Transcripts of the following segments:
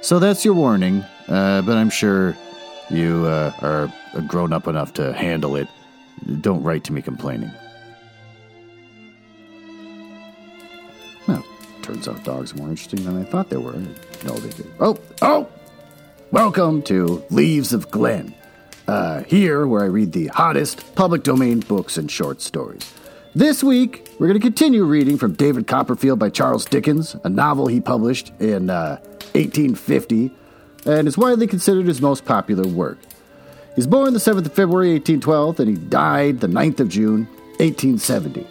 So that's your warning, uh, but I'm sure you uh, are grown up enough to handle it. Don't write to me complaining. Well, turns out dogs are more interesting than I thought they were. No, they do. Oh, oh! Welcome to Leaves of Glen. Uh, here, where I read the hottest public domain books and short stories. This week, we're going to continue reading from David Copperfield by Charles Dickens, a novel he published in uh, 1850 and is widely considered his most popular work. He's born the 7th of February 1812 and he died the 9th of June 1870.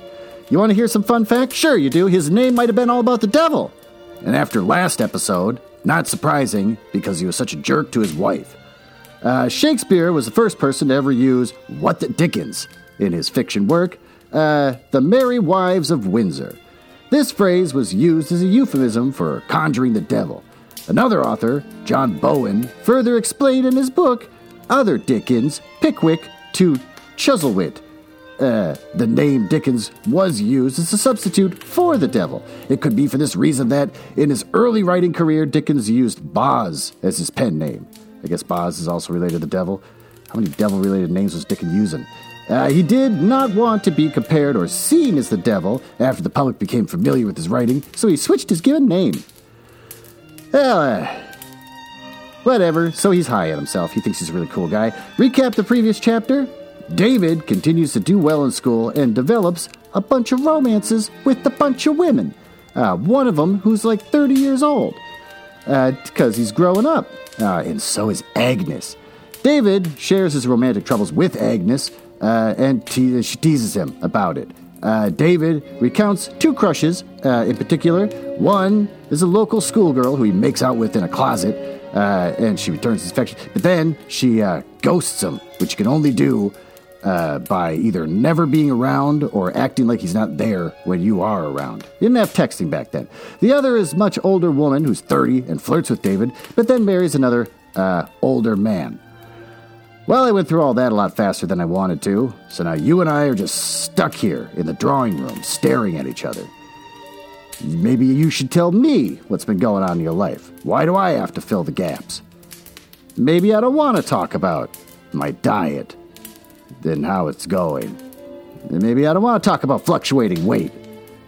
You want to hear some fun facts? Sure, you do. His name might have been all about the devil. And after last episode, not surprising because he was such a jerk to his wife. Uh, Shakespeare was the first person to ever use what the Dickens in his fiction work, uh, The Merry Wives of Windsor. This phrase was used as a euphemism for conjuring the devil. Another author, John Bowen, further explained in his book, Other Dickens, Pickwick to Chuzzlewit. Uh, the name Dickens was used as a substitute for the devil. It could be for this reason that in his early writing career, Dickens used Boz as his pen name. I guess Boz is also related to the devil. How many devil related names was Dickens using? Uh, he did not want to be compared or seen as the devil after the public became familiar with his writing, so he switched his given name. Uh, whatever. So he's high on himself. He thinks he's a really cool guy. Recap the previous chapter. David continues to do well in school and develops a bunch of romances with a bunch of women. Uh, one of them who's like 30 years old because uh, he's growing up. Uh, and so is Agnes. David shares his romantic troubles with Agnes uh, and te- she teases him about it. Uh, David recounts two crushes uh, in particular. One is a local schoolgirl who he makes out with in a closet, uh, and she returns his affection. But then she uh, ghosts him, which you can only do uh, by either never being around or acting like he's not there when you are around. You didn't have texting back then. The other is much older woman who's 30 and flirts with David, but then marries another older man. Well, I went through all that a lot faster than I wanted to, so now you and I are just stuck here in the drawing room staring at each other. Maybe you should tell me what's been going on in your life. Why do I have to fill the gaps? Maybe I don't want to talk about my diet and how it's going. And maybe I don't want to talk about fluctuating weight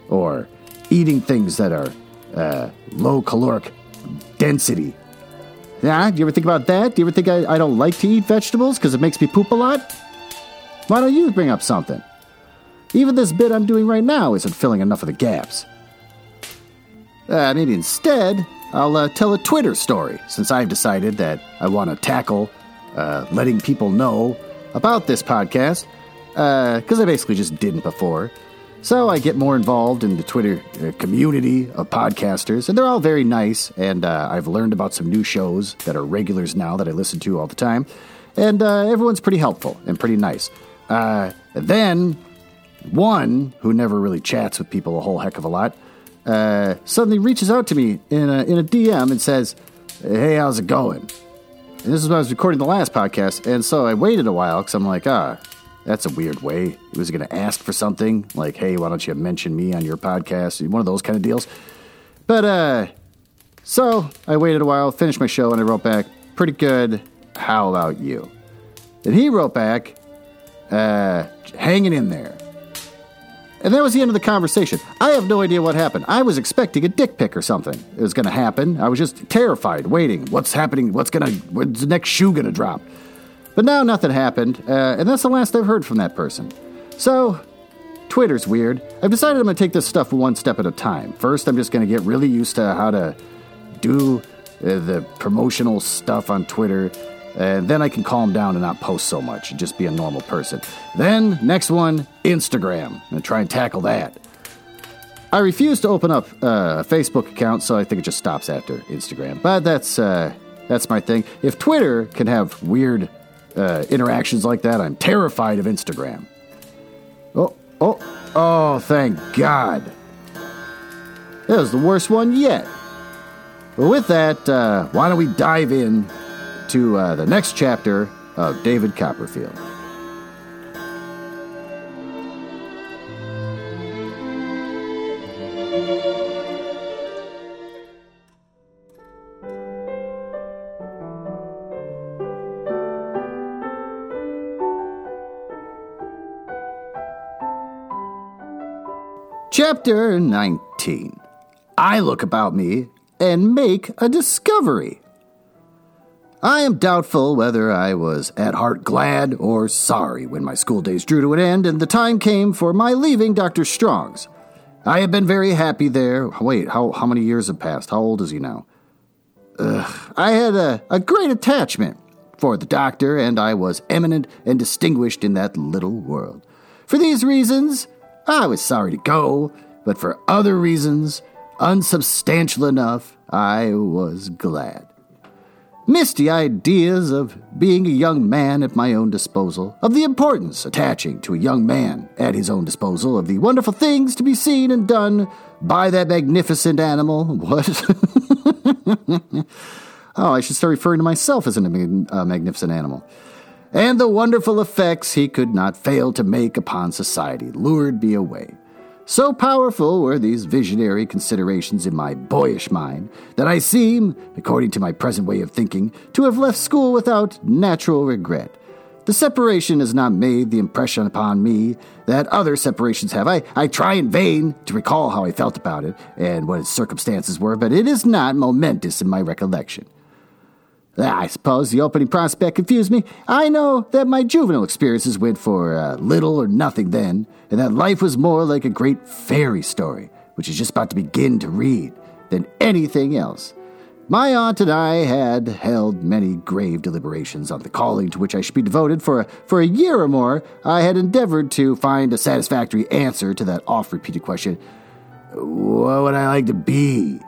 or eating things that are uh, low caloric density yeah, do you ever think about that? Do you ever think I, I don't like to eat vegetables because it makes me poop a lot? Why don't you bring up something? Even this bit I'm doing right now isn't filling enough of the gaps. Uh, maybe instead, I'll uh, tell a Twitter story since I've decided that I want to tackle uh, letting people know about this podcast because uh, I basically just didn't before. So I get more involved in the Twitter uh, community of podcasters, and they're all very nice. And uh, I've learned about some new shows that are regulars now that I listen to all the time. And uh, everyone's pretty helpful and pretty nice. Uh, then, one who never really chats with people a whole heck of a lot uh, suddenly reaches out to me in a, in a DM and says, Hey, how's it going? And this is when I was recording the last podcast. And so I waited a while because I'm like, ah, that's a weird way. He was going to ask for something like, "Hey, why don't you mention me on your podcast?" One of those kind of deals. But uh, so I waited a while, finished my show, and I wrote back, "Pretty good. How about you?" And he wrote back, uh, "Hanging in there." And that was the end of the conversation. I have no idea what happened. I was expecting a dick pic or something. It was going to happen. I was just terrified, waiting. What's happening? What's going to? When's the next shoe going to drop? But now nothing happened, uh, and that's the last I've heard from that person. So, Twitter's weird. I've decided I'm going to take this stuff one step at a time. First, I'm just going to get really used to how to do uh, the promotional stuff on Twitter, and then I can calm down and not post so much and just be a normal person. Then, next one, Instagram. and try and tackle that. I refuse to open up uh, a Facebook account, so I think it just stops after Instagram. But that's uh, That's my thing. If Twitter can have weird uh, interactions like that, I'm terrified of Instagram. Oh, oh, oh, thank God. That was the worst one yet. But with that, uh, why don't we dive in to uh, the next chapter of David Copperfield? Chapter 19 I look about me and make a discovery. I am doubtful whether I was at heart glad or sorry when my school days drew to an end and the time came for my leaving Dr. Strong's. I have been very happy there. Wait, how, how many years have passed? How old is he now? Ugh, I had a, a great attachment for the doctor, and I was eminent and distinguished in that little world. For these reasons, I was sorry to go, but for other reasons, unsubstantial enough, I was glad. Misty ideas of being a young man at my own disposal, of the importance attaching to a young man at his own disposal, of the wonderful things to be seen and done by that magnificent animal. What? oh, I should start referring to myself as a magnificent animal and the wonderful effects he could not fail to make upon society lured me away. So powerful were these visionary considerations in my boyish mind that I seem, according to my present way of thinking, to have left school without natural regret. The separation has not made the impression upon me that other separations have. I, I try in vain to recall how I felt about it and what its circumstances were, but it is not momentous in my recollection. I suppose the opening prospect confused me. I know that my juvenile experiences went for uh, little or nothing then, and that life was more like a great fairy story, which is just about to begin to read, than anything else. My aunt and I had held many grave deliberations on the calling to which I should be devoted. For, for a year or more, I had endeavored to find a satisfactory answer to that oft repeated question What would I like to be?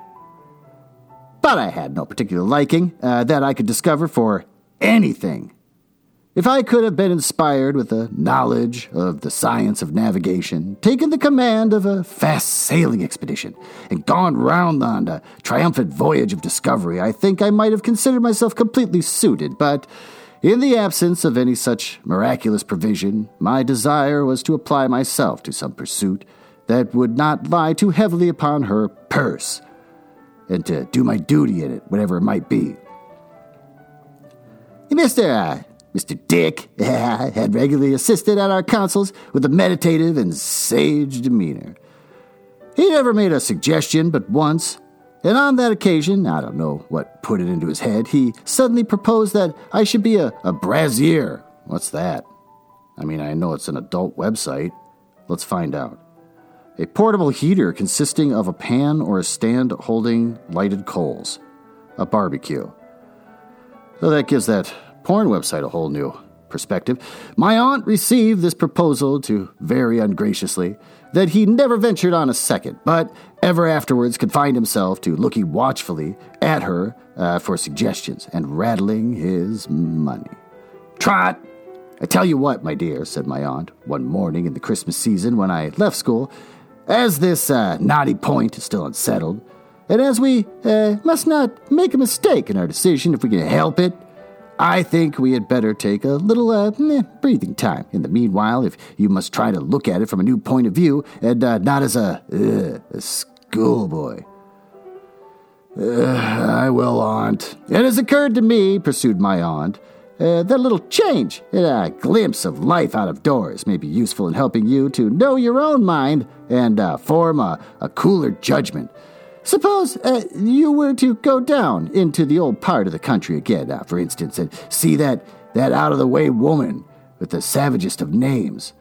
But I had no particular liking uh, that I could discover for anything. If I could have been inspired with a knowledge of the science of navigation, taken the command of a fast sailing expedition, and gone round on a triumphant voyage of discovery, I think I might have considered myself completely suited, but in the absence of any such miraculous provision, my desire was to apply myself to some pursuit that would not lie too heavily upon her purse and to do my duty in it, whatever it might be. Mr. Uh, Mr. Dick had regularly assisted at our councils with a meditative and sage demeanor. He never made a suggestion but once, and on that occasion, I don't know what put it into his head, he suddenly proposed that I should be a, a brazier. What's that? I mean, I know it's an adult website. Let's find out. A portable heater consisting of a pan or a stand holding lighted coals. A barbecue. So that gives that porn website a whole new perspective. My aunt received this proposal to very ungraciously that he never ventured on a second, but ever afterwards confined himself to looking watchfully at her uh, for suggestions and rattling his money. Trot! I tell you what, my dear, said my aunt one morning in the Christmas season when I left school, as this uh, knotty point is still unsettled, and as we uh, must not make a mistake in our decision if we can help it, I think we had better take a little uh, breathing time. In the meanwhile, if you must try to look at it from a new point of view and uh, not as a, a schoolboy. Uh, I will, Aunt. It has occurred to me, pursued my aunt, uh, that little change, a glimpse of life out of doors, may be useful in helping you to know your own mind and uh, form a, a, cooler judgment. Suppose uh, you were to go down into the old part of the country again, uh, for instance, and see that, that out of the way woman with the savagest of names,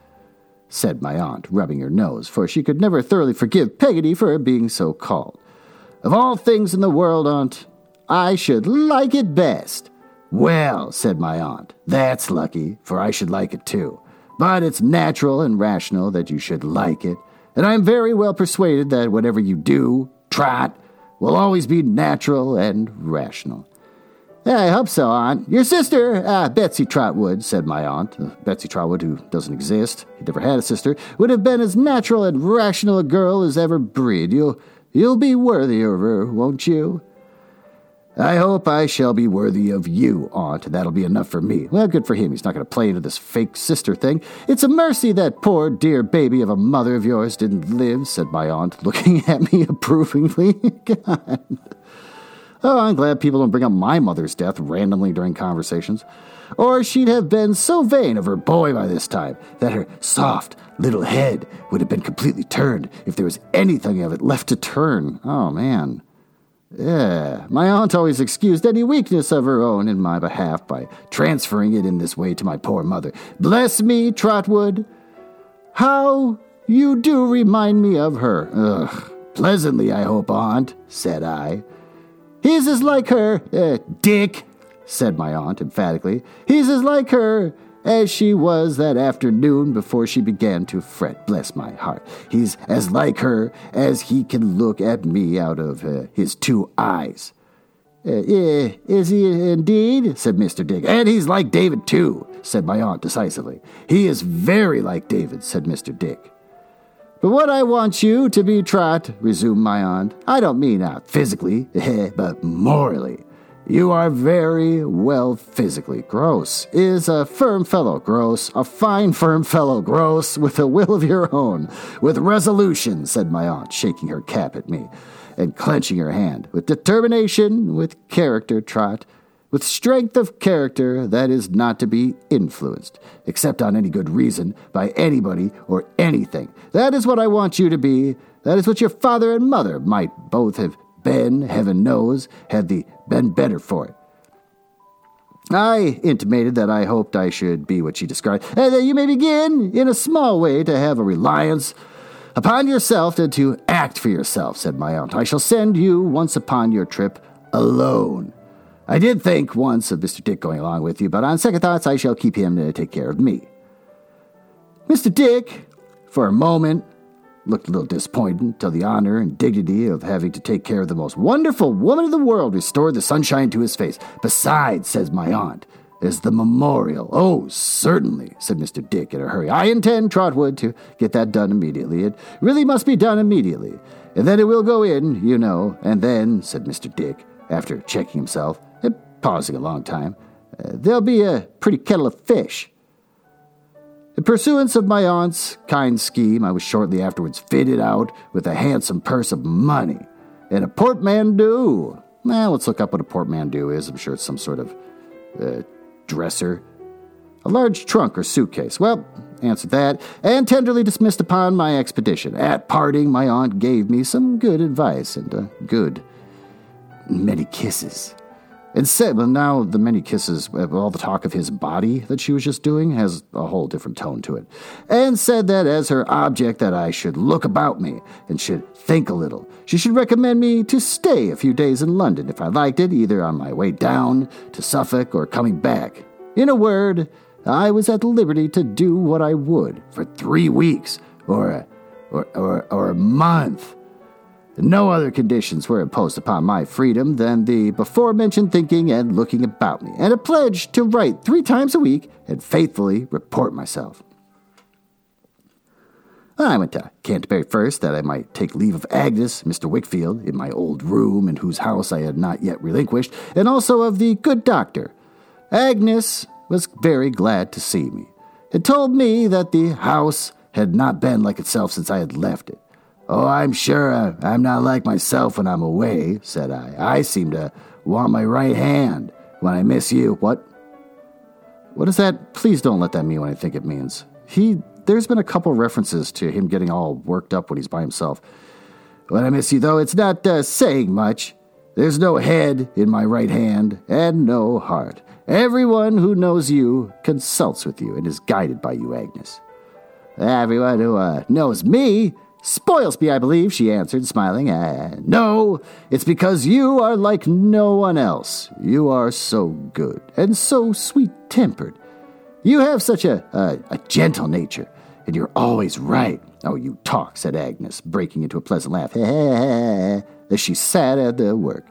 said my aunt, rubbing her nose, for she could never thoroughly forgive Peggotty for being so called. Of all things in the world, aunt, I should like it best well, said my aunt, that's lucky, for I should like it too. But it's natural and rational that you should like it, and I am very well persuaded that whatever you do, trot, will always be natural and rational. I hope so, Aunt. Your sister, uh, Betsy Trotwood, said my aunt. Uh, Betsy Trotwood, who doesn't exist, he never had a sister, would have been as natural and rational a girl as ever breed. You'll, you'll be worthy of her, won't you? I hope I shall be worthy of you, Aunt. That'll be enough for me. Well, good for him. He's not going to play into this fake sister thing. It's a mercy that poor dear baby of a mother of yours didn't live, said my aunt, looking at me approvingly. God. Oh, I'm glad people don't bring up my mother's death randomly during conversations. Or she'd have been so vain of her boy by this time that her soft little head would have been completely turned if there was anything of it left to turn. Oh, man. Yeah, my aunt always excused any weakness of her own in my behalf by transferring it in this way to my poor mother. Bless me, Trotwood. How you do remind me of her. Ugh. Pleasantly, I hope, aunt, said I. He's as like her, uh, Dick, said my aunt emphatically. He's as like her as she was that afternoon before she began to fret. Bless my heart. He's as like her as he can look at me out of uh, his two eyes. Uh, is he indeed? said Mr. Dick. And he's like David, too, said my aunt decisively. He is very like David, said Mr. Dick. But what I want you to be, Trot, resumed my aunt, I don't mean not physically, but morally. You are very well physically. Gross is a firm fellow, Gross, a fine firm fellow, Gross, with a will of your own, with resolution, said my aunt, shaking her cap at me and clenching her hand, with determination, with character, Trot with strength of character that is not to be influenced, except on any good reason, by anybody or anything. That is what I want you to be. That is what your father and mother might both have been, heaven knows, had they been better for it. I intimated that I hoped I should be what she described, and that you may begin, in a small way, to have a reliance upon yourself and to act for yourself, said my aunt. I shall send you once upon your trip alone. I did think once of Mr. Dick going along with you, but on second thoughts, I shall keep him to take care of me. Mr. Dick, for a moment, looked a little disappointed till the honor and dignity of having to take care of the most wonderful woman in the world restored the sunshine to his face. Besides, says my aunt, is the memorial. Oh, certainly, said Mr. Dick in a hurry. I intend, Trotwood, to get that done immediately. It really must be done immediately. And then it will go in, you know. And then, said Mr. Dick, after checking himself, and pausing a long time, uh, there'll be a pretty kettle of fish. In pursuance of my aunt's kind scheme, I was shortly afterwards fitted out with a handsome purse of money and a portmanteau. Well, let's look up what a portmanteau is. I'm sure it's some sort of uh, dresser. A large trunk or suitcase. Well, answered that, and tenderly dismissed upon my expedition. At parting, my aunt gave me some good advice and uh, good many kisses. Instead, now the many kisses, uh, all the talk of his body that she was just doing, has a whole different tone to it. And said that as her object, that I should look about me and should think a little. She should recommend me to stay a few days in London if I liked it, either on my way down to Suffolk or coming back. In a word, I was at liberty to do what I would for three weeks or a, or, or, or a month no other conditions were imposed upon my freedom than the before mentioned thinking and looking about me, and a pledge to write three times a week and faithfully report myself. I went to Canterbury first that I might take leave of Agnes, Mr. Wickfield, in my old room in whose house I had not yet relinquished, and also of the good doctor. Agnes was very glad to see me. It told me that the house had not been like itself since I had left it. Oh, I'm sure I'm not like myself when I'm away, said I. I seem to want my right hand when I miss you. What? What is that? Please don't let that mean what I think it means. He, there's been a couple references to him getting all worked up when he's by himself. When I miss you, though, it's not uh, saying much. There's no head in my right hand and no heart. Everyone who knows you consults with you and is guided by you, Agnes. Everyone who uh, knows me Spoils me, I believe, she answered, smiling. Uh, no, it's because you are like no one else. You are so good and so sweet tempered. You have such a, a, a gentle nature, and you're always right. Oh, you talk, said Agnes, breaking into a pleasant laugh, as she sat at the work.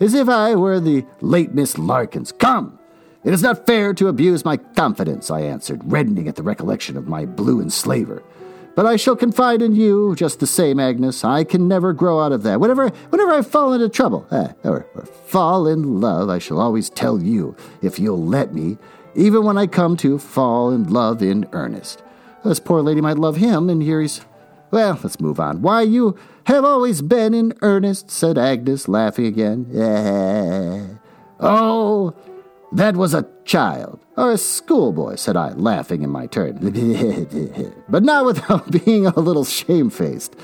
as if I were the late Miss Larkins. Come! It is not fair to abuse my confidence, I answered, reddening at the recollection of my blue enslaver. But I shall confide in you just the same, Agnes. I can never grow out of that. Whenever, whenever I fall into trouble, eh, or, or fall in love, I shall always tell you, if you'll let me, even when I come to fall in love in earnest. This poor lady might love him, and here he's. Well, let's move on. Why, you have always been in earnest, said Agnes, laughing again. Eh. Oh, that was a child, or a schoolboy, said I, laughing in my turn. but not without being a little shamefaced.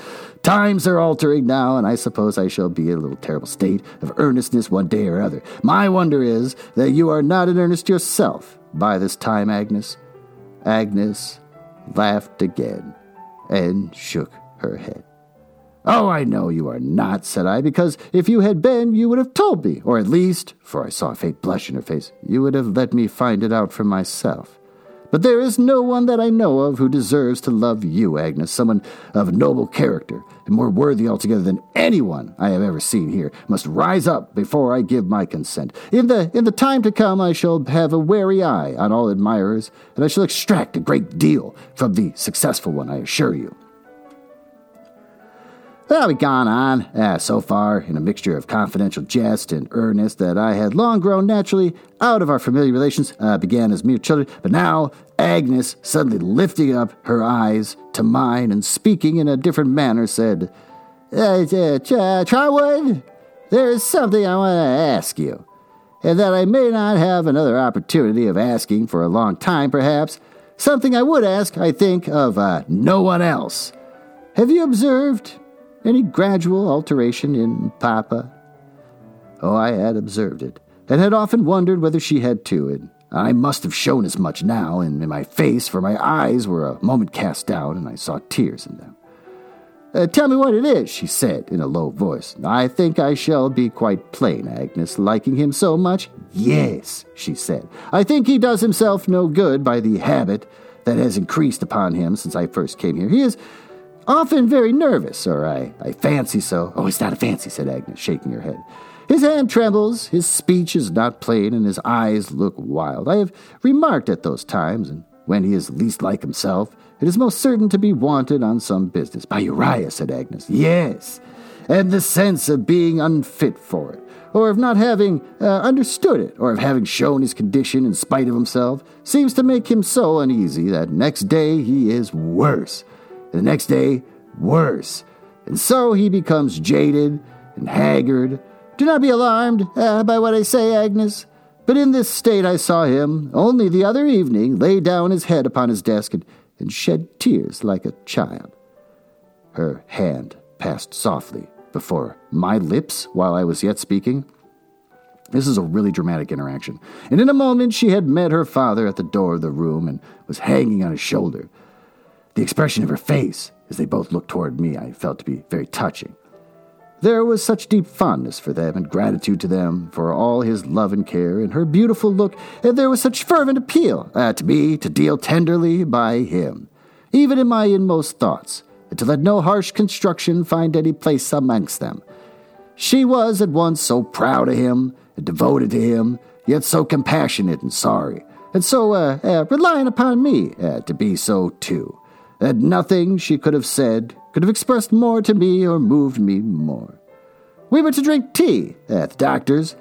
Times are altering now, and I suppose I shall be in a little terrible state of earnestness one day or other. My wonder is that you are not in earnest yourself by this time, Agnes. Agnes laughed again and shook her head. Oh, I know you are not, said I, because if you had been, you would have told me, or at least, for I saw a faint blush in her face, you would have let me find it out for myself. But there is no one that I know of who deserves to love you, Agnes, someone of noble character, and more worthy altogether than anyone I have ever seen here, must rise up before I give my consent. In the in the time to come I shall have a wary eye on all admirers, and I shall extract a great deal from the successful one, I assure you. Well, we gone on, uh, so far, in a mixture of confidential jest and earnest that I had long grown naturally out of our familiar relations, uh, began as mere children, but now Agnes, suddenly lifting up her eyes to mine and speaking in a different manner, said, uh, uh, Trotwood, there is something I want to ask you, and that I may not have another opportunity of asking for a long time, perhaps. Something I would ask, I think, of uh, no one else. Have you observed any gradual alteration in Papa? Oh, I had observed it, and had often wondered whether she had too. And I must have shown as much now in, my face, for my eyes were a moment cast down, and I saw tears in them. Uh, tell me what it is, she said in a low voice. I think I shall be quite plain, Agnes, liking him so much. Yes, she said. I think he does himself no good by the habit that has increased upon him since I first came here. He is often very nervous, or I, I fancy so. Oh, it's not a fancy, said Agnes, shaking her head. His hand trembles, his speech is not plain, and his eyes look wild. I have remarked at those times, and when he is least like himself, it is most certain to be wanted on some business. By Uriah, said Agnes. Yes, and the sense of being unfit for it, or of not having uh, understood it, or of having shown his condition in spite of himself, seems to make him so uneasy that next day he is worse the next day, worse. And so he becomes jaded and haggard. Do not be alarmed uh, by what I say, Agnes. But in this state I saw him, only the other evening, lay down his head upon his desk and, and shed tears like a child. Her hand passed softly before my lips while I was yet speaking. This is a really dramatic interaction. And in a moment she had met her father at the door of the room and was hanging on his shoulder. The expression of her face, as they both looked toward me, I felt to be very touching. There was such deep fondness for them and gratitude to them for all his love and care, and her beautiful look, and there was such fervent appeal uh, to me to deal tenderly by him, even in my inmost thoughts, and to let no harsh construction find any place amongst them. She was at once so proud of him and devoted to him, yet so compassionate and sorry, and so uh, uh, relying upon me uh, to be so too that nothing she could have said could have expressed more to me or moved me more. We were to drink tea at the doctor's.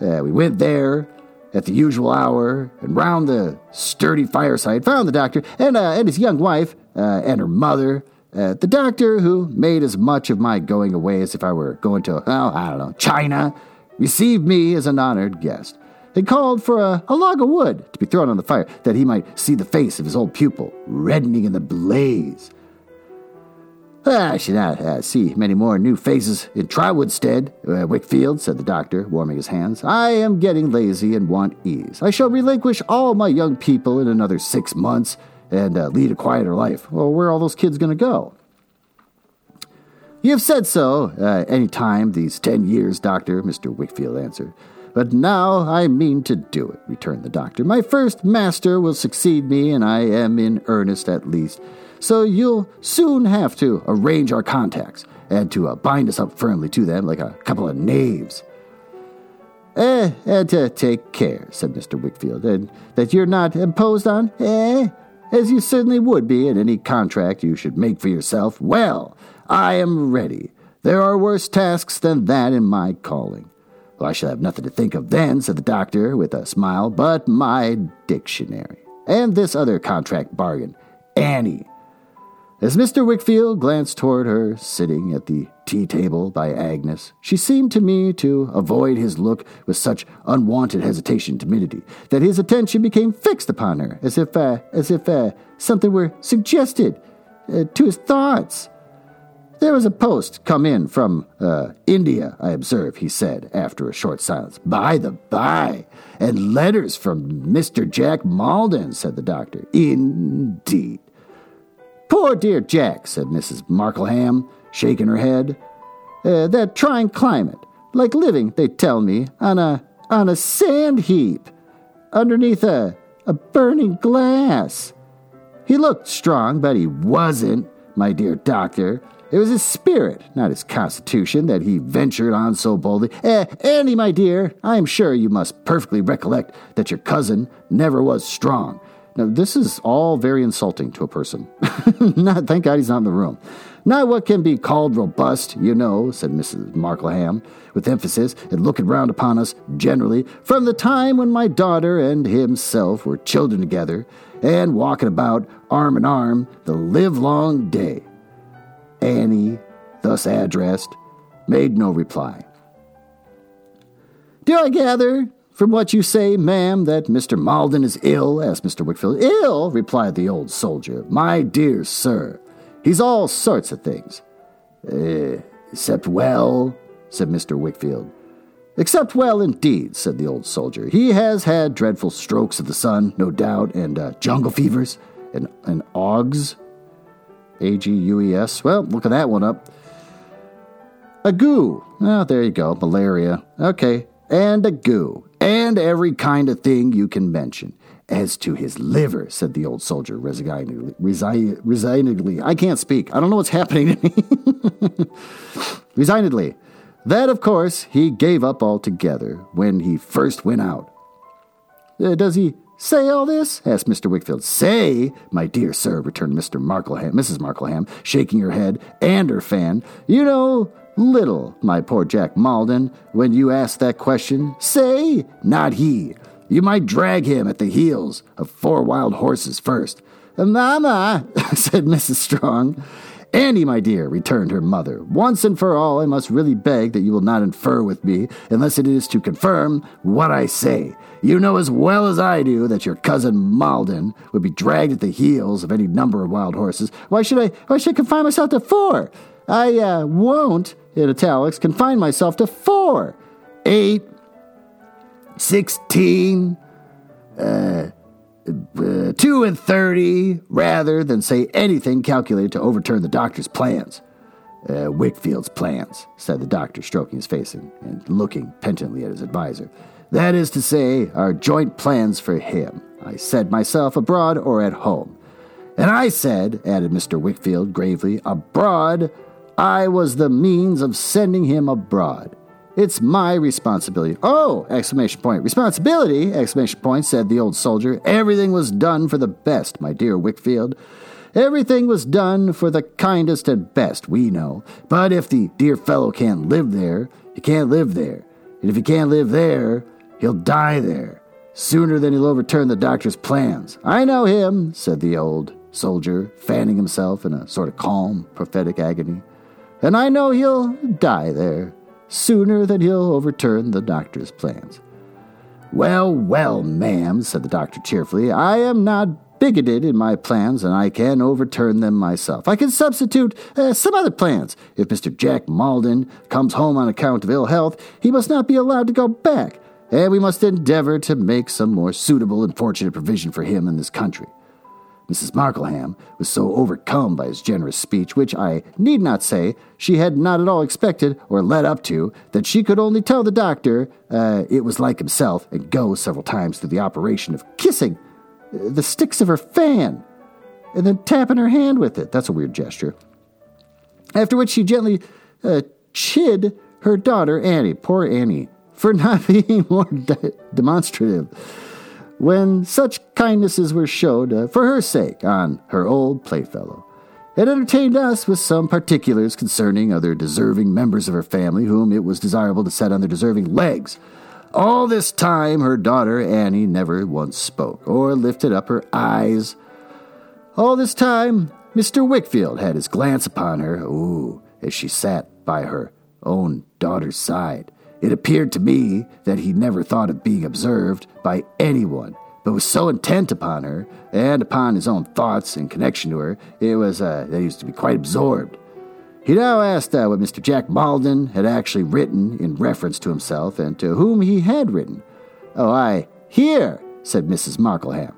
Uh, we went there at the usual hour and round the sturdy fireside found the doctor and, uh, and his young wife uh, and her mother. The doctor, who made as much of my going away as if I were going to, oh, I don't know, China, received me as an honored guest. They called for a, a, log of wood to be thrown on the fire, that he might see the face of his old pupil reddening in the blaze. I should not uh, see many more new faces in Trotwood's stead, uh, Wickfield, said the doctor, warming his hands. I am getting lazy and want ease. I shall relinquish all my young people in another six months and uh, lead a quieter life. Well, where are all those kids going to go? You have said so uh, any time these ten years, Doctor, Mr. Wickfield answered. But now I mean to do it, returned the doctor. My first master will succeed me, and I am in earnest at least. So you'll soon have to arrange our contacts and to uh, bind us up firmly to them like a couple of knaves. Eh, and to take care, said Mr. Wickfield, and that you're not imposed on, eh? As you certainly would be in any contract you should make for yourself. Well, I am ready. There are worse tasks than that in my calling. Well, I shall have nothing to think of then, said the doctor with a smile, but my dictionary. And this other contract bargain, Annie. As Mr. Wickfield glanced toward her, sitting at the tea table by Agnes, she seemed to me to avoid his look with such unwonted hesitation and timidity that his attention became fixed upon her, as if, uh, as if uh, something were suggested uh, to his thoughts. There was a post come in from uh, India, I observe, he said after a short silence. By the by, and letters from Mr. Jack Maldon, said the doctor. Indeed. Poor dear Jack, said Mrs. Markleham, shaking her head. Uh, that trying climate, like living, they tell me, on a on a sand heap, underneath a a burning glass. He looked strong, but he wasn't, my dear doctor. It was his spirit, not his constitution, that he ventured on so boldly. Eh, Annie, my dear, I am sure you must perfectly recollect that your cousin never was strong. Now, this is all very insulting to a person. not, thank God he's not in the room. Not what can be called robust, you know, said Mrs. Markleham, with emphasis, and looking round upon us generally, from the time when my daughter and himself were children together, and walking about arm in arm the livelong day. Annie, thus addressed, made no reply. Do I gather, from what you say, ma'am, that Mr. Maldon is ill? asked Mr. Wickfield. Ill, replied the old soldier. My dear sir, he's all sorts of things. Uh, except well, said Mr. Wickfield. Except well, indeed, said the old soldier. He has had dreadful strokes of the sun, no doubt, and uh, jungle fevers, and, and augs. A G U E S. Well, look at that one up. A goo. Oh, there you go. Malaria. Okay. And a goo and every kind of thing you can mention. As to his liver, said the old soldier resignedly, resi- resignedly. I can't speak. I don't know what's happening to me. resignedly. That, of course, he gave up altogether when he first went out. Uh, does he say all this? asked Mr. Wickfield. Say, my dear sir, returned Mr. Markleham, Mrs. Markleham, shaking her head and her fan. You know, little, my poor Jack Maldon, when you ask that question. Say, not he. You might drag him at the heels of four wild horses first. Mamma, said Mrs. Strong. Annie, my dear, returned her mother, once and for all, I must really beg that you will not infer with me, unless it is to confirm what I say. You know as well as I do that your cousin Maldon would be dragged at the heels of any number of wild horses. Why should I? Why should I confine myself to four? I uh, won't, in italics, confine myself to four, eight, sixteen, uh, uh, two and thirty, rather than say anything calculated to overturn the doctor's plans. Uh, Wickfield's plans, said the doctor, stroking his face and, and looking penitently at his adviser. That is to say, our joint plans for him. I said myself abroad or at home. And I said, added Mr. Wickfield gravely, abroad, I was the means of sending him abroad. It's my responsibility. Oh! Exclamation point. Responsibility! Exclamation point, said the old soldier. Everything was done for the best, my dear Wickfield. Everything was done for the kindest and best, we know. But if the dear fellow can't live there, he can't live there. And if he can't live there, he'll die there. Sooner than he'll overturn the doctor's plans. I know him, said the old soldier, fanning himself in a sort of calm, prophetic agony. And I know he'll die there sooner than he'll overturn the doctor's plans. Well, well, ma'am, said the doctor cheerfully, I am not bigoted in my plans, and I can overturn them myself. I can substitute uh, some other plans. If Mr. Jack Maldon comes home on account of ill health, he must not be allowed to go back, and we must endeavor to make some more suitable and fortunate provision for him in this country. Mrs. Markleham was so overcome by his generous speech, which I need not say she had not at all expected or led up to, that she could only tell the doctor uh, it was like himself and go several times through the operation of kissing uh, the sticks of her fan and then tapping her hand with it. That's a weird gesture. After which she gently uh, chid her daughter Annie, poor Annie, for not being more de- demonstrative when such kindnesses were showed uh, for her sake on her old playfellow. It entertained us with some particulars concerning other deserving members of her family whom it was desirable to set on their deserving legs. All this time, her daughter Annie never once spoke or lifted up her eyes. All this time, Mr. Wickfield had his glance upon her, ooh, as she sat by her own daughter's side. It appeared to me that he never thought of being observed by anyone, but was so intent upon her and upon his own thoughts in connection to her, it was uh, that he was to be quite absorbed. He now asked uh, what Mr. Jack Maldon had actually written in reference to himself and to whom he had written. Oh, I, here, said Mrs. Markleham,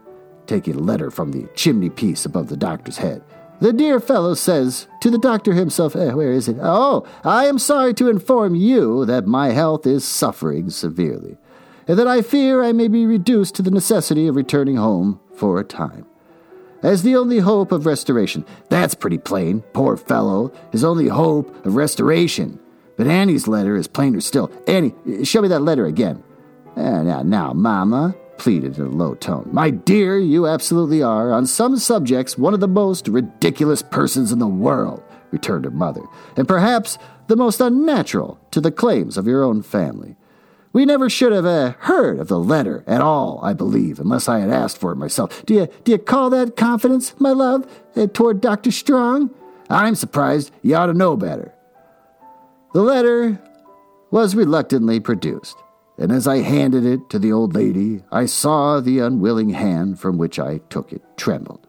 taking a letter from the chimney piece above the doctor's head. The dear fellow says to the doctor himself, eh, where is it? Oh, I am sorry to inform you that my health is suffering severely, and that I fear I may be reduced to the necessity of returning home for a time. As the only hope of restoration. That's pretty plain. Poor fellow. His only hope of restoration. But Annie's letter is plainer still. Annie, show me that letter again. Uh, now, now, Mama, pleaded in a low tone. My dear, you absolutely are, on some subjects, one of the most ridiculous persons in the world, returned her mother, and perhaps the most unnatural to the claims of your own family. We never should have uh, heard of the letter at all, I believe, unless I had asked for it myself. Do you, do you call that confidence, my love, uh, toward Dr. Strong? I'm surprised. You ought to know better. The letter was reluctantly produced and as I handed it to the old lady, I saw the unwilling hand from which I took it trembled.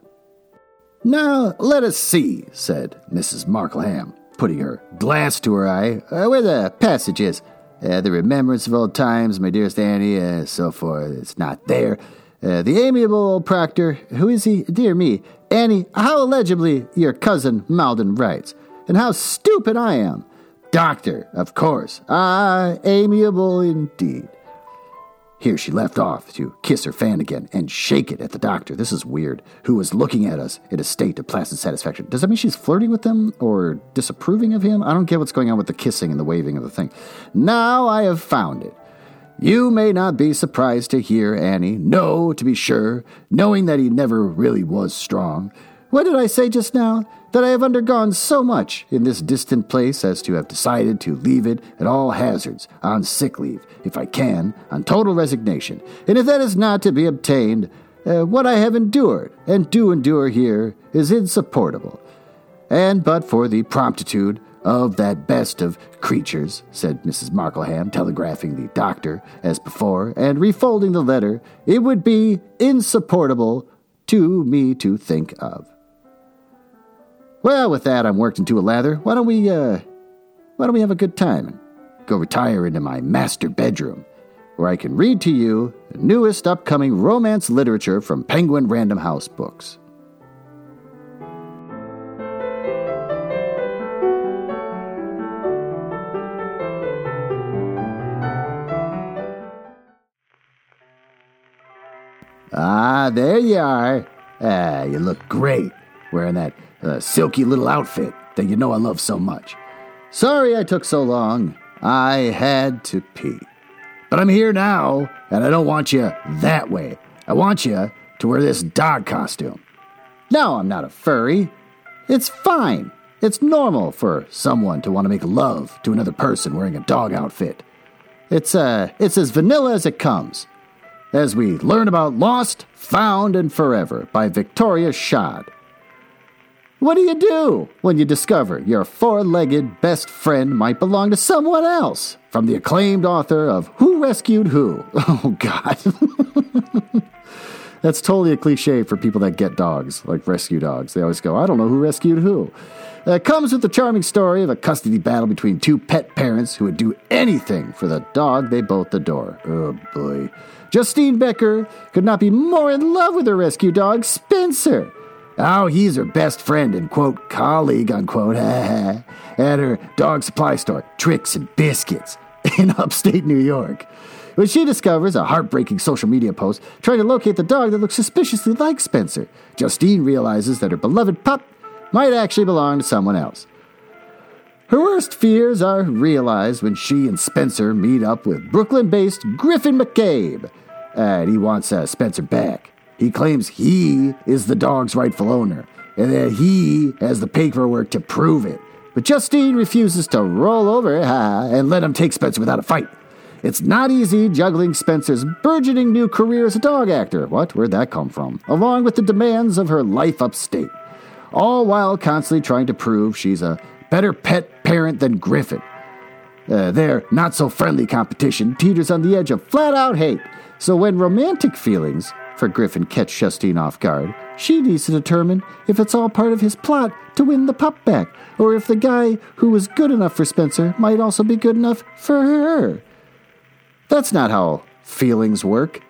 Now, let us see, said Mrs. Markleham, putting her glass to her eye, uh, where the passage is. Uh, the remembrance of old times, my dearest Annie, uh, so forth, it's not there. Uh, the amiable old proctor, who is he? Dear me, Annie, how illegibly your cousin Maldon writes, and how stupid I am. Doctor, of course. Ah, amiable indeed. Here she left off to kiss her fan again and shake it at the doctor. This is weird. Who was looking at us in a state of placid satisfaction. Does that mean she's flirting with him or disapproving of him? I don't get what's going on with the kissing and the waving of the thing. Now I have found it. You may not be surprised to hear, Annie. No, to be sure, knowing that he never really was strong. What did I say just now? That I have undergone so much in this distant place as to have decided to leave it at all hazards, on sick leave, if I can, on total resignation. And if that is not to be obtained, uh, what I have endured and do endure here is insupportable. And but for the promptitude of that best of creatures, said Mrs. Markleham, telegraphing the doctor as before, and refolding the letter, it would be insupportable to me to think of. Well, with that, I'm worked into a lather. Why don't we, uh, why don't we have a good time and go retire into my master bedroom, where I can read to you the newest upcoming romance literature from Penguin Random House Books. Ah, there you are. Ah, you look great wearing that uh, silky little outfit that you know I love so much. Sorry I took so long. I had to pee. But I'm here now, and I don't want you that way. I want you to wear this dog costume. No, I'm not a furry. It's fine. It's normal for someone to want to make love to another person wearing a dog outfit. It's uh it's as vanilla as it comes. As we learn about Lost, Found, and Forever by Victoria Schade. What do you do when you discover your four legged best friend might belong to someone else? From the acclaimed author of Who Rescued Who? Oh, God. That's totally a cliche for people that get dogs, like rescue dogs. They always go, I don't know who rescued who. Uh, it comes with the charming story of a custody battle between two pet parents who would do anything for the dog they both adore. Oh, boy. Justine Becker could not be more in love with her rescue dog, Spencer. Oh, he's her best friend and, quote, colleague, unquote, at her dog supply store, Tricks and Biscuits, in upstate New York. When she discovers a heartbreaking social media post trying to locate the dog that looks suspiciously like Spencer, Justine realizes that her beloved pup might actually belong to someone else. Her worst fears are realized when she and Spencer meet up with Brooklyn based Griffin McCabe. And he wants uh, Spencer back. He claims he is the dog's rightful owner and that he has the paperwork to prove it. But Justine refuses to roll over and let him take Spencer without a fight. It's not easy juggling Spencer's burgeoning new career as a dog actor. What? Where'd that come from? Along with the demands of her life upstate. All while constantly trying to prove she's a better pet parent than Griffin. Uh, their not so friendly competition teeters on the edge of flat out hate. So when romantic feelings for Griffin catch Justine off guard, she needs to determine if it's all part of his plot to win the pup back, or if the guy who was good enough for Spencer might also be good enough for her. That's not how feelings work.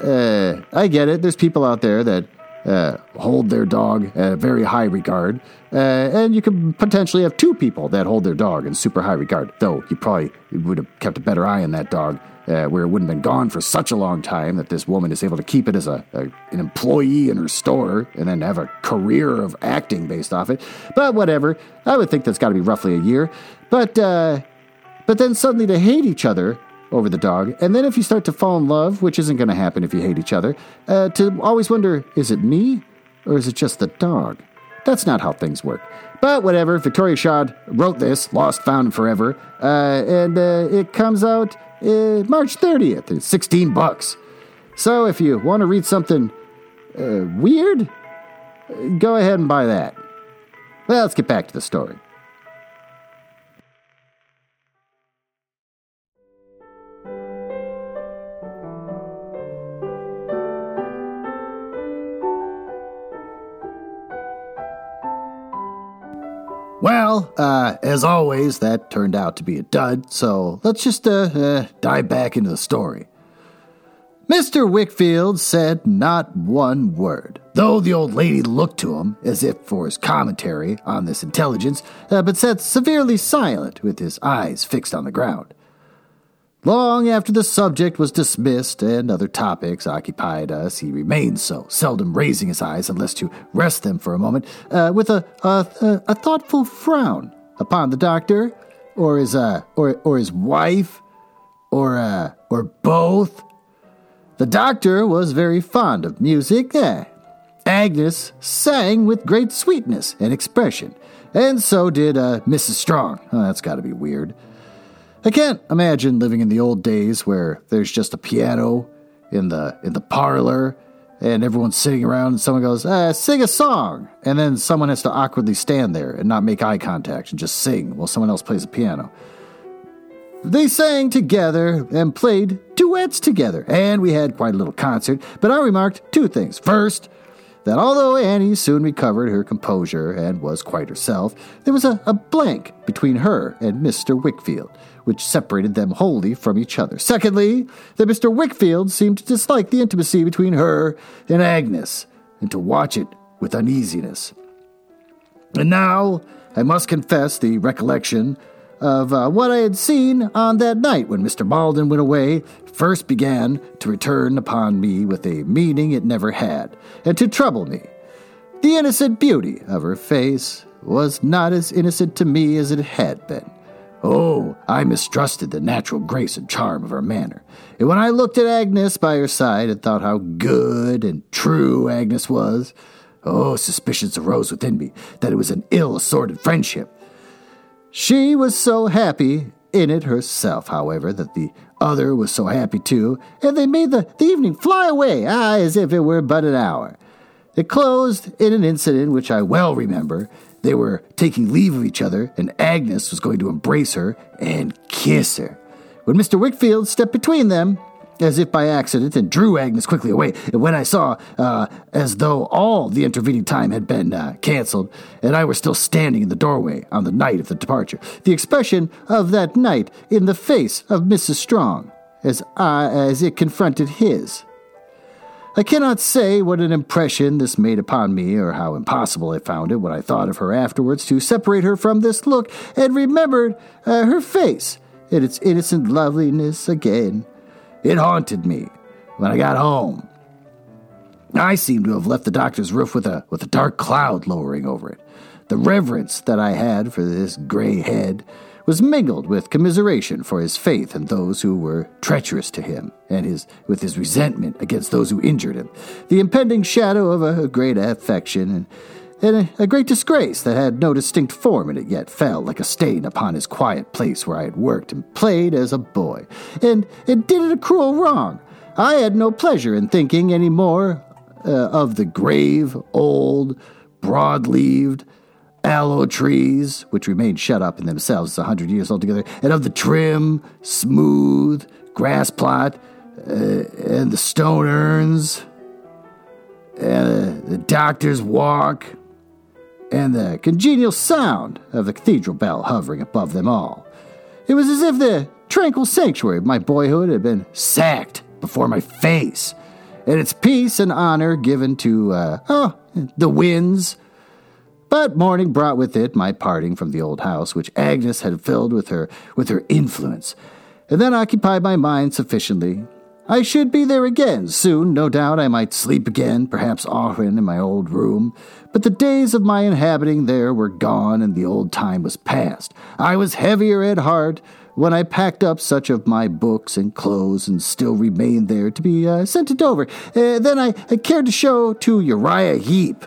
Uh, I get it. There's people out there that uh, hold their dog at very high regard, uh, and you could potentially have two people that hold their dog in super high regard. Though you probably would have kept a better eye on that dog, uh, where it wouldn't have been gone for such a long time that this woman is able to keep it as a, a, an employee in her store and then have a career of acting based off it. But whatever, I would think that's got to be roughly a year. But uh, but then suddenly to hate each other over the dog. And then if you start to fall in love, which isn't going to happen if you hate each other, uh, to always wonder is it me or is it just the dog? That's not how things work. But whatever, Victoria Schade wrote this, Lost, Found, Forever, uh, and uh, it comes out uh, March 30th. It's 16 bucks. So if you want to read something uh, weird, go ahead and buy that. Well, let's get back to the story. Well, uh, as always, that turned out to be a dud, so let's just uh, uh, dive back into the story. Mr. Wickfield said not one word, though the old lady looked to him as if for his commentary on this intelligence, uh, but sat severely silent with his eyes fixed on the ground. Long after the subject was dismissed and other topics occupied us, he remained so, seldom raising his eyes unless to rest them for a moment, uh, with a, a, a, thoughtful frown upon the doctor, or his, uh, or, or his wife, or, uh, or both. The doctor was very fond of music. Agnes sang with great sweetness and expression, and so did uh, Mrs. Strong. Oh, that's got to be weird. I can't imagine living in the old days where there's just a piano in the in the parlor and everyone's sitting around and someone goes, uh, sing a song. And then someone has to awkwardly stand there and not make eye contact and just sing while someone else plays the piano. They sang together and played duets together, and we had quite a little concert. But I remarked two things. First, that although Annie soon recovered her composure and was quite herself, there was a, a blank between her and Mr. Wickfield which separated them wholly from each other. Secondly, that Mr. Wickfield seemed to dislike the intimacy between her and Agnes, and to watch it with uneasiness. And now, I must confess the recollection of uh, what I had seen on that night when Mr. Maldon went away first began to return upon me with a meaning it never had, and to trouble me. The innocent beauty of her face was not as innocent to me as it had been. Oh, I mistrusted the natural grace and charm of her manner. And when I looked at Agnes by her side and thought how good and true Agnes was, oh, suspicions arose within me that it was an ill assorted friendship. She was so happy in it herself, however, that the other was so happy too, and they made the, the evening fly away, ah, as if it were but an hour. It closed in an incident which I well remember, they were taking leave of each other, and Agnes was going to embrace her and kiss her. When Mr. Wickfield stepped between them, as if by accident, and drew Agnes quickly away. And when I saw, uh, as though all the intervening time had been uh, canceled, and I were still standing in the doorway on the night of the departure, the expression of that night in the face of Mrs. Strong, as I, as it confronted his, I cannot say what an impression this made upon me, or how impossible I found it when I thought of her afterwards to separate her from this look and remembered uh, her face and its innocent loveliness again. It haunted me when I got home. I seemed to have left the doctor's roof with a with a dark cloud lowering over it. the reverence that I had for this gray head was mingled with commiseration for his faith in those who were treacherous to him, and his with his resentment against those who injured him. The impending shadow of a great affection and, and a, great disgrace that had no distinct form in it yet fell like a stain upon his quiet place where I had worked and played as a boy, and it did it a cruel wrong. I had no pleasure in thinking any more uh, of the grave, old, broad-leaved, aloe trees, which remained shut up in themselves a hundred years altogether, and of the trim, smooth grass plot, uh, and the stone urns, and uh, the doctor's walk, and the congenial sound of the cathedral bell hovering above them all. It was as if the tranquil sanctuary of my boyhood had been sacked before my face, and its peace and honor given to, uh, oh, the winds, but morning brought with it my parting from the old house, which Agnes had filled with her with her influence, and then occupied my mind sufficiently. I should be there again soon, no doubt. I might sleep again, perhaps often in my old room. But the days of my inhabiting there were gone, and the old time was past. I was heavier at heart when I packed up such of my books and clothes and still remained there to be uh, sent to Dover. Uh, then I, I cared to show to Uriah Heep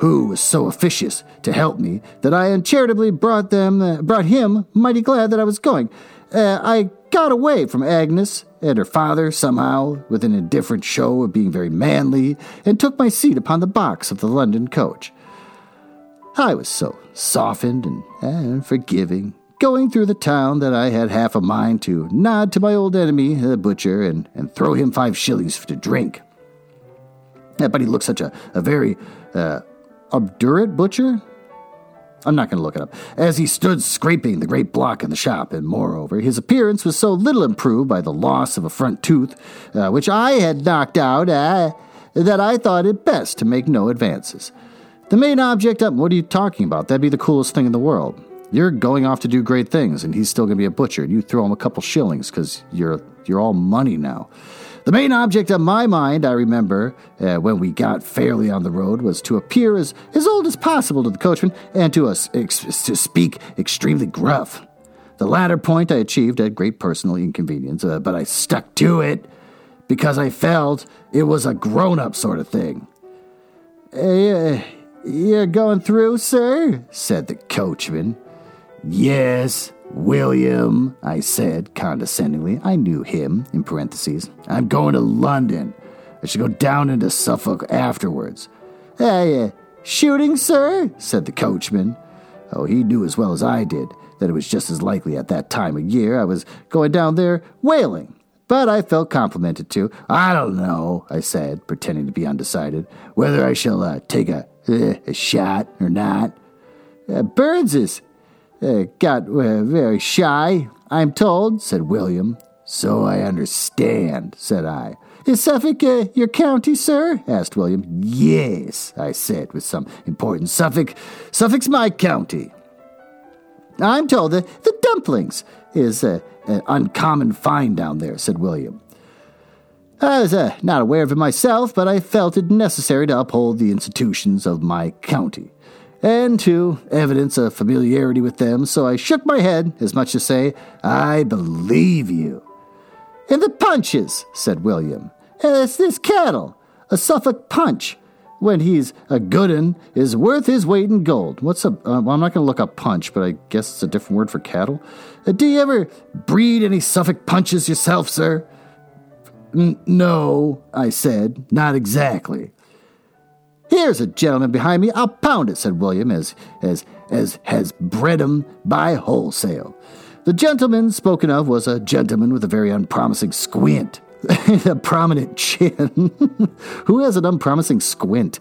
who was so officious to help me that I uncharitably brought them, uh, brought him mighty glad that I was going. Uh, I got away from Agnes and her father somehow with an indifferent show of being very manly and took my seat upon the box of the London coach. I was so softened and, and forgiving, going through the town that I had half a mind to nod to my old enemy, the butcher, and, and throw him five shillings for to drink. but he looked such a, a very uh, obdurate butcher? I'm not going to look it up. As he stood scraping the great block in the shop, and moreover, his appearance was so little improved by the loss of a front tooth, uh, which I had knocked out, uh, that I thought it best to make no advances. The main object of what are you talking about? That'd be the coolest thing in the world. You're going off to do great things, and he's still going to be a butcher, and you throw him a couple shillings because you're you're all money now. The main object of my mind, I remember, uh, when we got fairly on the road, was to appear as, as old as possible to the coachman and to, us, ex- to speak extremely gruff. The latter point I achieved at great personal inconvenience, uh, but I stuck to it because I felt it was a grown up sort of thing. Uh, you're going through, sir? said the coachman. Yes, William, I said condescendingly. I knew him, in parentheses. I'm going to London. I should go down into Suffolk afterwards. Hey, uh, shooting, sir? said the coachman. Oh, he knew as well as I did that it was just as likely at that time of year I was going down there whaling. But I felt complimented too. I don't know, I said, pretending to be undecided, whether I shall uh, take a, uh, a shot or not. Uh, Burns is uh, got uh, very shy, I'm told, said William. So I understand, said I. Is Suffolk uh, your county, sir? asked William. Yes, I said with some importance. Suffolk, Suffolk's my county. I'm told that the dumplings is uh, an uncommon find down there, said William. I was uh, not aware of it myself, but I felt it necessary to uphold the institutions of my county and to evidence a familiarity with them, so I shook my head as much to say, I believe you. And the punches, said William. It's this cattle, a Suffolk punch, when he's a good un, is worth his weight in gold. What's a, uh, well, I'm not going to look up punch, but I guess it's a different word for cattle. Uh, do you ever breed any Suffolk punches yourself, sir? N- no, I said, not exactly. Here's a gentleman behind me. I'll pound it, said William, as, as, as has bred 'em by wholesale. The gentleman spoken of was a gentleman with a very unpromising squint, a prominent chin. who has an unpromising squint?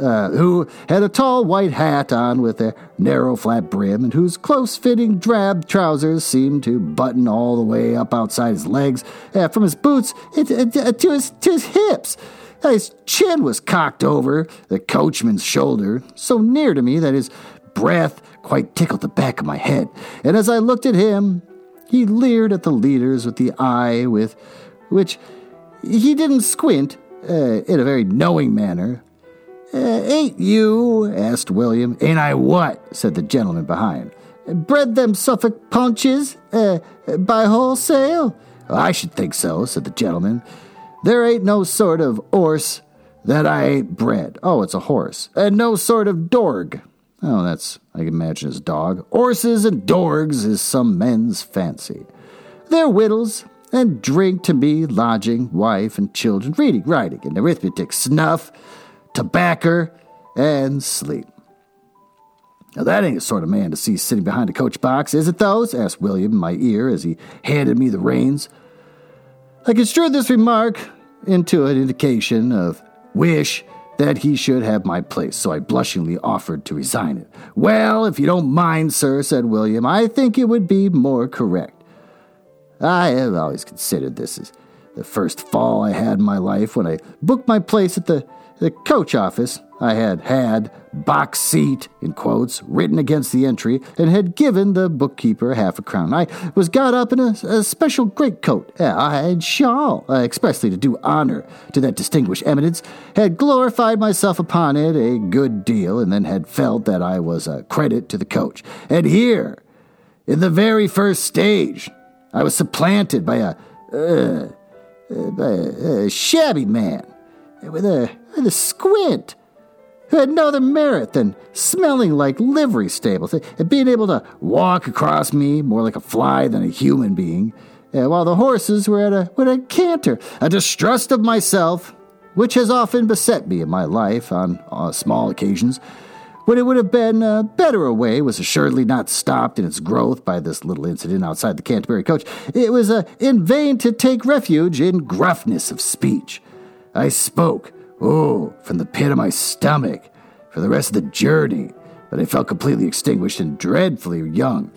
Uh, who had a tall white hat on with a narrow flat brim, and whose close fitting drab trousers seemed to button all the way up outside his legs, uh, from his boots it, it, to, his, to his hips. His chin was cocked over the coachman's shoulder, so near to me that his breath quite tickled the back of my head. And as I looked at him, he leered at the leaders with the eye with which he didn't squint uh, in a very knowing manner. Uh, ain't you? asked William. Ain't I what? said the gentleman behind. Bred them Suffolk punches uh, by wholesale? I should think so, said the gentleman. There ain't no sort of horse that I ain't bred. Oh, it's a horse. And no sort of dorg. Oh, that's, I can imagine his dog. Horses and dorgs is some men's fancy. They're wittles, and drink to me, lodging, wife, and children, reading, writing, and arithmetic, snuff, tobacco, and sleep. Now, that ain't the sort of man to see sitting behind a coach box, is it, those? asked William in my ear as he handed me the reins. I construed this remark into an indication of wish that he should have my place, so I blushingly offered to resign it. Well, if you don't mind, sir, said William, I think it would be more correct. I have always considered this as the first fall I had in my life when I booked my place at the, the coach office. I had had box seat, in quotes, written against the entry and had given the bookkeeper half a crown. I was got up in a, a special greatcoat and shawl, uh, expressly to do honor to that distinguished eminence, had glorified myself upon it a good deal, and then had felt that I was a credit to the coach. And here, in the very first stage, I was supplanted by a, uh, uh, by a, a shabby man with a, a squint who had no other merit than smelling like livery stables and being able to walk across me more like a fly than a human being, uh, while the horses were at a, at a canter. A distrust of myself, which has often beset me in my life on uh, small occasions, when it would have been a better a way, was assuredly not stopped in its growth by this little incident outside the Canterbury coach. It was uh, in vain to take refuge in gruffness of speech. I spoke, oh, from the pit of my stomach, for the rest of the journey, but I felt completely extinguished and dreadfully young.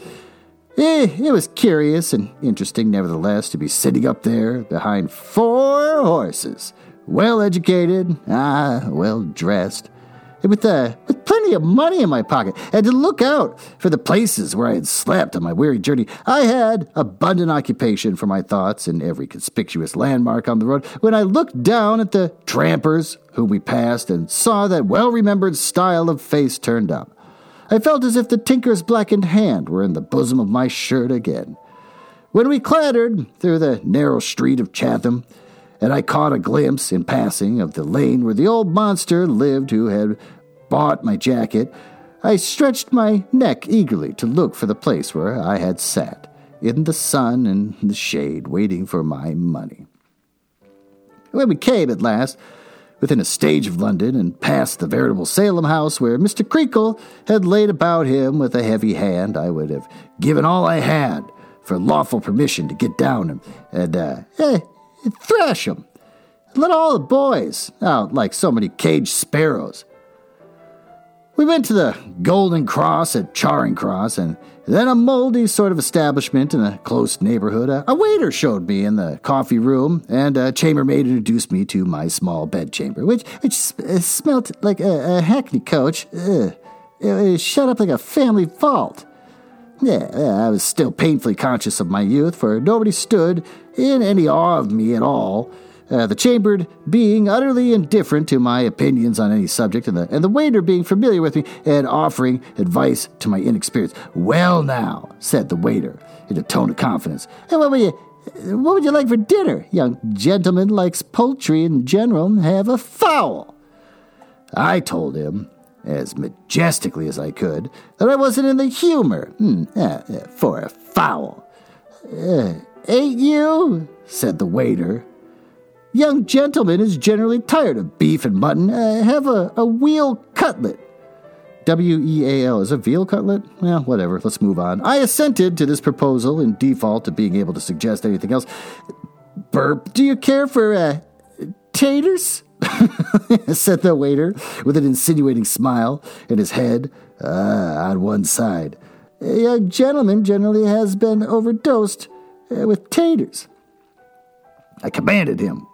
Eh, it was curious and interesting, nevertheless, to be sitting up there behind four horses, well educated, ah, well dressed, with, uh, with plenty of money in my pocket, and to look out for the places where I had slept on my weary journey. I had abundant occupation for my thoughts in every conspicuous landmark on the road when I looked down at the trampers whom we passed and saw that well remembered style of face turned up. I felt as if the tinker's blackened hand were in the bosom of my shirt again. When we clattered through the narrow street of Chatham, and I caught a glimpse in passing of the lane where the old monster lived who had bought my jacket, I stretched my neck eagerly to look for the place where I had sat, in the sun and the shade, waiting for my money. When we came at last within a stage of London and past the veritable Salem house where Mr. Creakle had laid about him with a heavy hand, I would have given all I had for lawful permission to get down and, and uh, eh, thrash him. Let all the boys out like so many caged sparrows. We went to the Golden Cross at Charing Cross, and then a moldy sort of establishment in a close neighborhood. A, a waiter showed me in the coffee room, and a chambermaid introduced me to my small bedchamber, which which uh, smelt like a, a hackney coach. Ugh. It shut up like a family vault. Yeah, I was still painfully conscious of my youth, for nobody stood in any awe of me at all uh, the chambered being utterly indifferent to my opinions on any subject, and the, and the waiter being familiar with me and offering advice to my inexperience. Well, now, said the waiter in a tone of confidence, hey, what, would you, what would you like for dinner? Young gentleman likes poultry in general. Have a fowl. I told him, as majestically as I could, that I wasn't in the humor hmm, uh, uh, for a fowl. Uh, ain't you? said the waiter Young gentleman is generally tired of beef and mutton. Uh, have a, a veal cutlet. W E A L. Is a veal cutlet? Well, whatever. Let's move on. I assented to this proposal in default to being able to suggest anything else. Burp. Do you care for uh, taters? said the waiter with an insinuating smile and his head uh, on one side. A young gentleman generally has been overdosed uh, with taters. I commanded him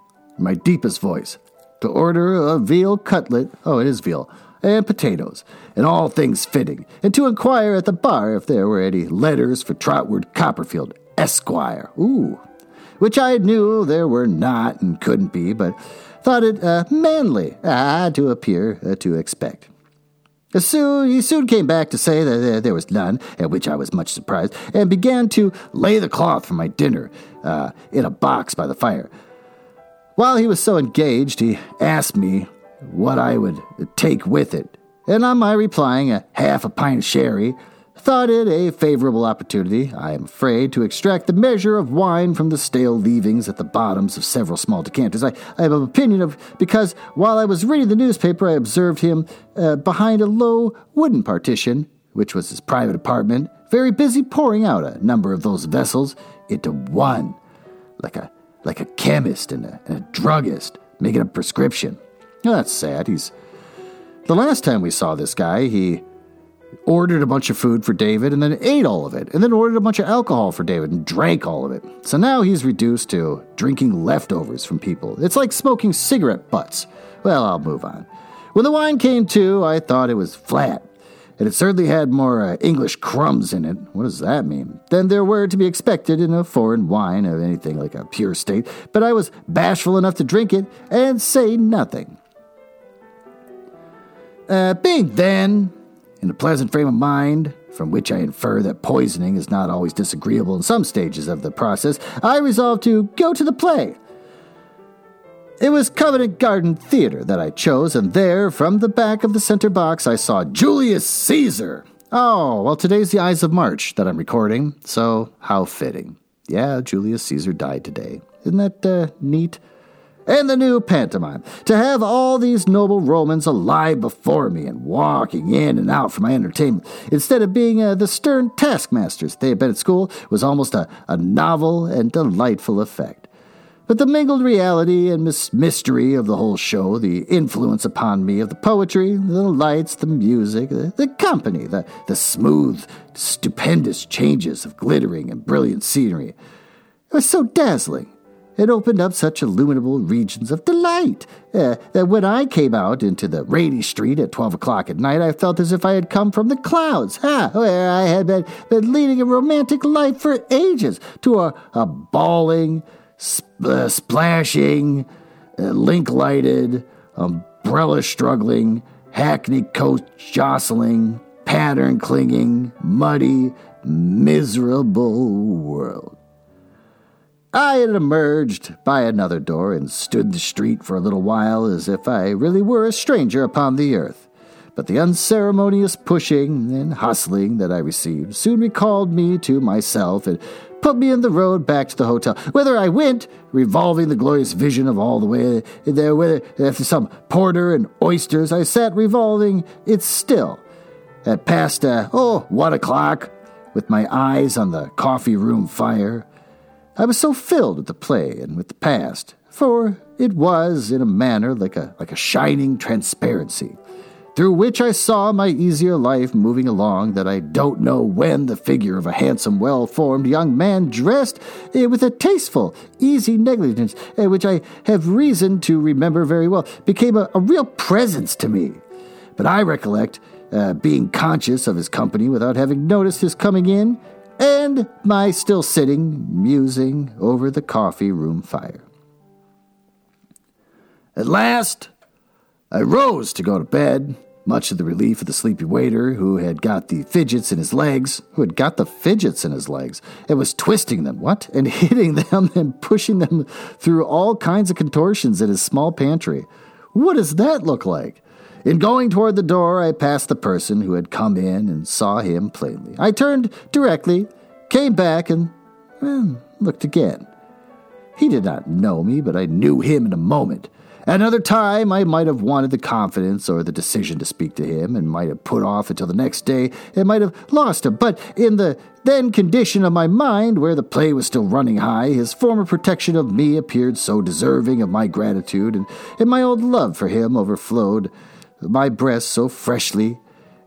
my deepest voice, to order a veal cutlet, oh, it is veal, and potatoes, and all things fitting, and to inquire at the bar if there were any letters for Trotwood Copperfield, Esquire. Ooh. which I knew there were not and couldn't be, but thought it uh, manly uh, to appear uh, to expect. Soon, he soon came back to say that there was none, at which I was much surprised, and began to lay the cloth for my dinner uh, in a box by the fire. While he was so engaged, he asked me what I would take with it, and on my replying a half a pint of sherry, thought it a favorable opportunity, I am afraid, to extract the measure of wine from the stale leavings at the bottoms of several small decanters. I, I have an opinion of because while I was reading the newspaper, I observed him uh, behind a low wooden partition, which was his private apartment, very busy pouring out a number of those vessels into one, like a like a chemist and a, and a druggist making a prescription. That's sad. He's the last time we saw this guy, he ordered a bunch of food for David and then ate all of it, and then ordered a bunch of alcohol for David and drank all of it. So now he's reduced to drinking leftovers from people. It's like smoking cigarette butts. Well, I'll move on. When the wine came to, I thought it was flat, and it certainly had more uh, English crumbs in it. What does that mean? Than there were to be expected in a foreign wine of anything like a pure state, but I was bashful enough to drink it and say nothing. Uh, being then in a pleasant frame of mind, from which I infer that poisoning is not always disagreeable in some stages of the process, I resolved to go to the play. It was Covent Garden Theater that I chose, and there, from the back of the center box, I saw Julius Caesar. Oh, well, today's the Ides of March that I'm recording, so how fitting. Yeah, Julius Caesar died today. Isn't that uh, neat? and the new pantomime. To have all these noble Romans alive before me and walking in and out for my entertainment, instead of being uh, the stern taskmasters they had been at school, was almost a, a novel and delightful effect. But the mingled reality and mis- mystery of the whole show, the influence upon me of the poetry, the lights, the music, the, the company, the, the smooth, stupendous changes of glittering and brilliant scenery, it was so dazzling. It opened up such illuminable regions of delight uh, that when I came out into the rainy street at 12 o'clock at night, I felt as if I had come from the clouds, where I had been, been leading a romantic life for ages, to a, a bawling, sp- uh, splashing, uh, link lighted, umbrella struggling, hackney coach jostling, pattern clinging, muddy, miserable world. I had emerged by another door and stood the street for a little while as if I really were a stranger upon the earth. But the unceremonious pushing and hustling that I received soon recalled me to myself and put me in the road back to the hotel. Whether I went, revolving the glorious vision of all the way there, whether after some porter and oysters, I sat revolving it still. At past, uh, oh, one o'clock, with my eyes on the coffee room fire, I was so filled with the play and with the past, for it was, in a manner, like a, like a shining transparency, through which I saw my easier life moving along, that I don't know when the figure of a handsome, well formed young man dressed eh, with a tasteful, easy negligence, eh, which I have reason to remember very well, became a, a real presence to me. But I recollect uh, being conscious of his company without having noticed his coming in and my still sitting, musing over the coffee room fire. At last, I rose to go to bed, much to the relief of the sleepy waiter who had got the fidgets in his legs, who had got the fidgets in his legs, and was twisting them, what? And hitting them and pushing them through all kinds of contortions in his small pantry. What does that look like? In going toward the door, I passed the person who had come in and saw him plainly. I turned directly, came back, and well, looked again. He did not know me, but I knew him in a moment. Another time, I might have wanted the confidence or the decision to speak to him, and might have put off until the next day, and might have lost him. But in the then condition of my mind, where the play was still running high, his former protection of me appeared so deserving of my gratitude, and, and my old love for him overflowed my breast so freshly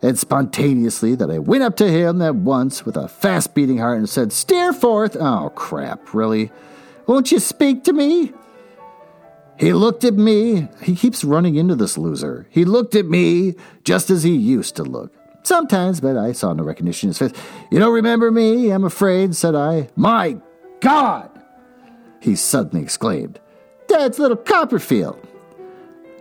and spontaneously that I went up to him at once with a fast beating heart and said, Steerforth! Oh, crap, really? Won't you speak to me? He looked at me. He keeps running into this loser. He looked at me just as he used to look. Sometimes, but I saw no recognition in his face. You don't remember me, I'm afraid, said I. My God! he suddenly exclaimed. That's little Copperfield.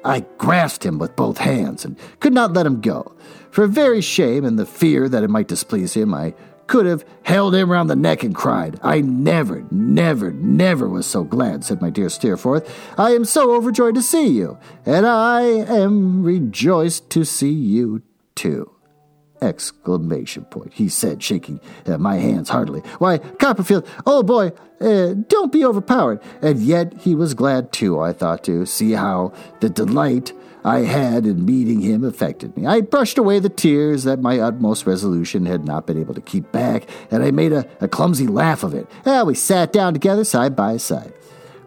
I grasped him with both hands and could not let him go. For very shame and the fear that it might displease him, I could have held him round the neck and cried. I never, never, never was so glad, said my dear Steerforth. I am so overjoyed to see you, and I am rejoiced to see you too. Exclamation point, he said, shaking uh, my hands heartily. Why, Copperfield, oh boy, uh, don't be overpowered. And yet he was glad too, I thought, to see how the delight I had in meeting him affected me. I brushed away the tears that my utmost resolution had not been able to keep back, and I made a, a clumsy laugh of it. Ah, we sat down together side by side.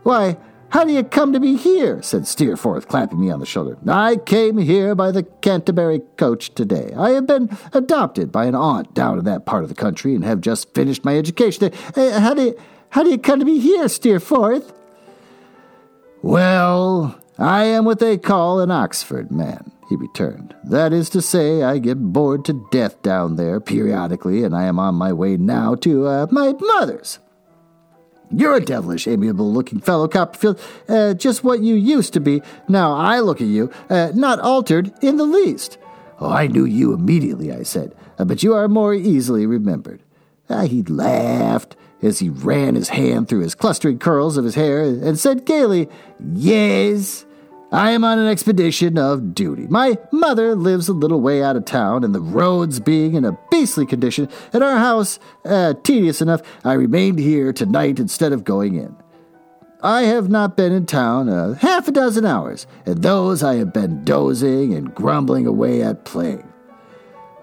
Why, how do you come to be here? said Steerforth, clapping me on the shoulder. I came here by the Canterbury coach today. I have been adopted by an aunt down in that part of the country and have just finished my education there. Uh, how do you, how do you come to be here, Steerforth? Well, I am what they call an Oxford man, he returned. That is to say, I get bored to death down there periodically, and I am on my way now to uh, my mother's. You're a devilish amiable looking fellow, Copperfield, uh, just what you used to be. Now I look at you, uh, not altered in the least. Oh, I knew you immediately, I said, uh, but you are more easily remembered. Ah, he laughed as he ran his hand through his clustering curls of his hair and said gaily, Yes, I am on an expedition of duty. My mother lives a little way out of town, and the roads being in a beastly condition, and our house uh, tedious enough, I remained here tonight instead of going in. I have not been in town a half a dozen hours, and those I have been dozing and grumbling away at play.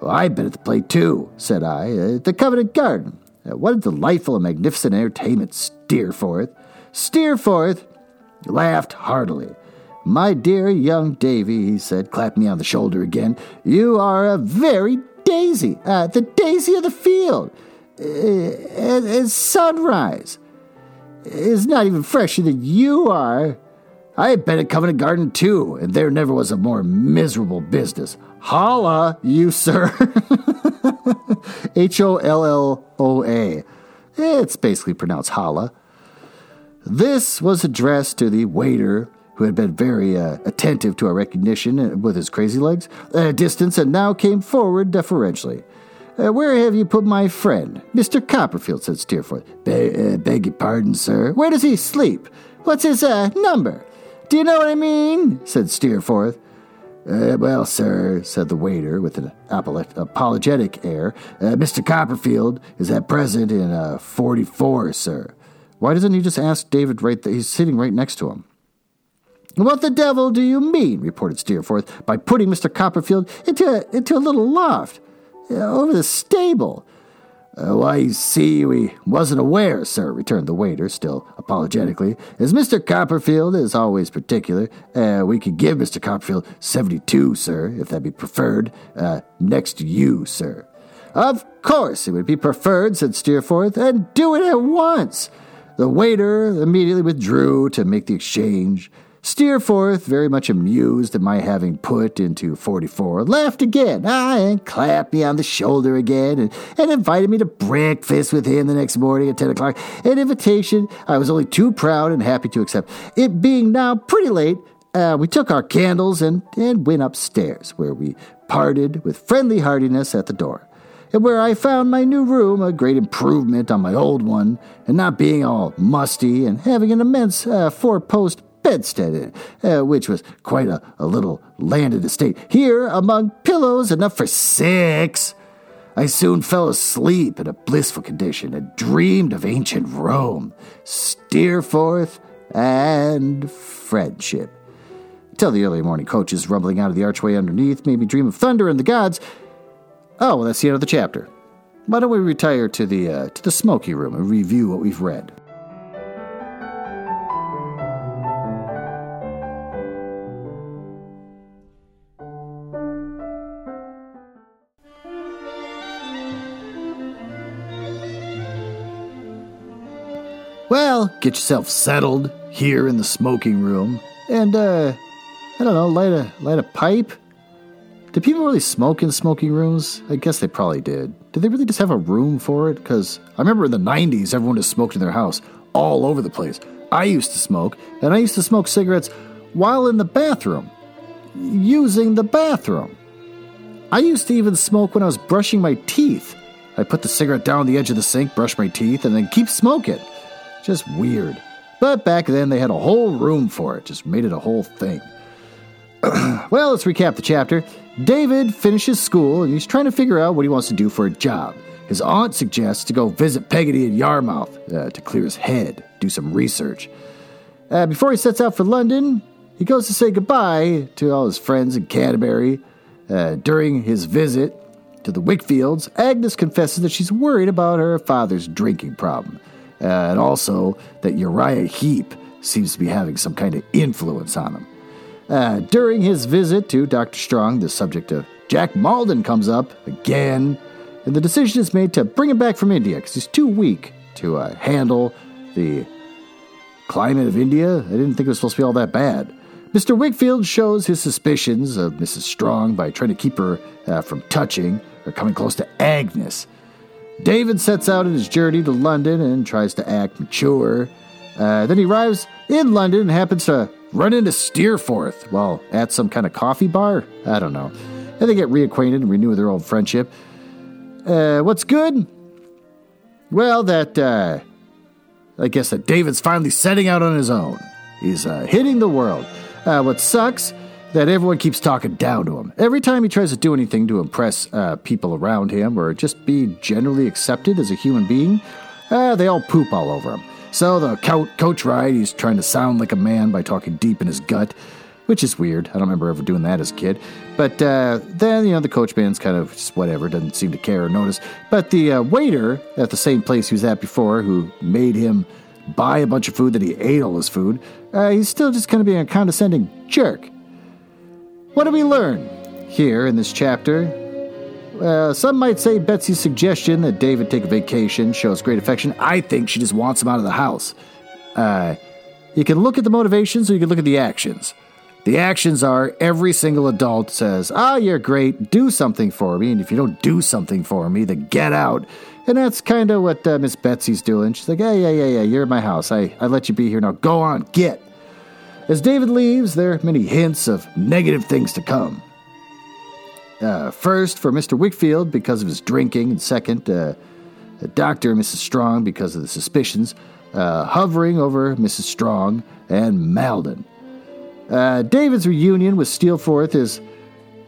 Well, I've been at the play too, said I, at the Covent Garden. Uh, what a delightful and magnificent entertainment, Steerforth. Steerforth laughed heartily. My dear young Davy, he said, clapping me on the shoulder again, you are a very daisy, uh, the daisy of the field. Uh, sunrise is not even fresher than you are. I have been at Covent Garden too, and there never was a more miserable business. Holla, you sir. H O L L O A. It's basically pronounced holla. This was addressed to the waiter who had been very uh, attentive to our recognition uh, with his crazy legs, at a distance, and now came forward deferentially. Uh, where have you put my friend? Mr. Copperfield, said Steerforth. Be- uh, beg your pardon, sir. Where does he sleep? What's his uh, number? Do you know what I mean? said Steerforth. Uh, well, sir, said the waiter with an apologetic air, uh, Mr. Copperfield is at present in uh, 44, sir. Why doesn't he just ask David right there? He's sitting right next to him. What the devil do you mean, reported Steerforth, by putting Mr. Copperfield into a, into a little loft uh, over the stable? Uh, why, you see, we wasn't aware, sir, returned the waiter, still apologetically. As Mr. Copperfield is always particular, uh, we could give Mr. Copperfield 72, sir, if that be preferred, uh, next to you, sir. Of course it would be preferred, said Steerforth, and do it at once. The waiter immediately withdrew to make the exchange. Steerforth, very much amused at my having put into 44, laughed again ah, and clapped me on the shoulder again and, and invited me to breakfast with him the next morning at 10 o'clock. An invitation I was only too proud and happy to accept. It being now pretty late, uh, we took our candles and, and went upstairs, where we parted with friendly heartiness at the door and where I found my new room a great improvement on my old one, and not being all musty and having an immense uh, four post bedstead, uh, which was quite a, a little landed estate. Here, among pillows enough for six, I soon fell asleep in a blissful condition and dreamed of ancient Rome, Steerforth, and friendship. Till the early morning coaches rumbling out of the archway underneath made me dream of thunder and the gods. Oh, well, that's the end of the chapter. Why don't we retire to the uh, to the smoky room and review what we've read? Well, get yourself settled here in the smoking room, and uh, I don't know, light a light a pipe. Do people really smoke in smoking rooms? I guess they probably did. Did they really just have a room for it? Because I remember in the '90s, everyone just smoked in their house all over the place. I used to smoke, and I used to smoke cigarettes while in the bathroom, using the bathroom. I used to even smoke when I was brushing my teeth. I put the cigarette down on the edge of the sink, brush my teeth, and then keep smoking. Just weird. But back then, they had a whole room for it, just made it a whole thing. well, let's recap the chapter. David finishes school and he's trying to figure out what he wants to do for a job. His aunt suggests to go visit Peggotty in Yarmouth uh, to clear his head, do some research. Uh, before he sets out for London, he goes to say goodbye to all his friends in Canterbury. Uh, during his visit to the Wickfields, Agnes confesses that she's worried about her father's drinking problem, uh, and also that Uriah Heep seems to be having some kind of influence on him. Uh, during his visit to Dr. Strong, the subject of Jack Maldon comes up again, and the decision is made to bring him back from India because he's too weak to uh, handle the climate of India. I didn't think it was supposed to be all that bad. Mr. Wickfield shows his suspicions of Mrs. Strong by trying to keep her uh, from touching or coming close to Agnes. David sets out on his journey to London and tries to act mature. Uh, then he arrives in London and happens to run into Steerforth while at some kind of coffee bar. I don't know. And they get reacquainted and renew their old friendship. Uh, what's good? Well, that, uh, I guess that David's finally setting out on his own. He's uh, hitting the world. Uh, what sucks that everyone keeps talking down to him. Every time he tries to do anything to impress uh, people around him or just be generally accepted as a human being, uh, they all poop all over him. So the coach ride, he's trying to sound like a man by talking deep in his gut, which is weird. I don't remember ever doing that as a kid. But uh, then, you know, the coach man's kind of just whatever, doesn't seem to care or notice. But the uh, waiter at the same place he was at before, who made him buy a bunch of food that he ate all his food, uh, he's still just kind of being a condescending jerk. What do we learn here in this chapter? Uh, some might say Betsy's suggestion that David take a vacation shows great affection. I think she just wants him out of the house. Uh, you can look at the motivations or you can look at the actions. The actions are every single adult says, Ah, oh, you're great, do something for me. And if you don't do something for me, then get out. And that's kind of what uh, Miss Betsy's doing. She's like, Yeah, yeah, yeah, yeah, you're in my house. I, I let you be here. Now go on, get. As David leaves, there are many hints of negative things to come. Uh, first, for Mr. Wickfield because of his drinking, and second, uh, Dr. and Mrs. Strong because of the suspicions uh, hovering over Mrs. Strong and Maldon. Uh, David's reunion with Steerforth is